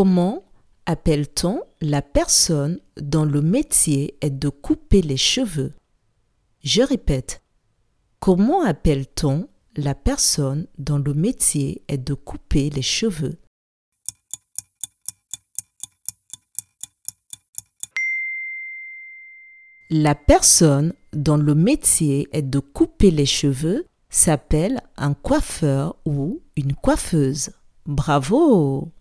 Comment appelle-t-on la personne dont le métier est de couper les cheveux? Je répète. Comment appelle-t-on la personne dont le métier est de couper les cheveux? La personne dont le métier est de couper les cheveux s'appelle un coiffeur ou une coiffeuse. Bravo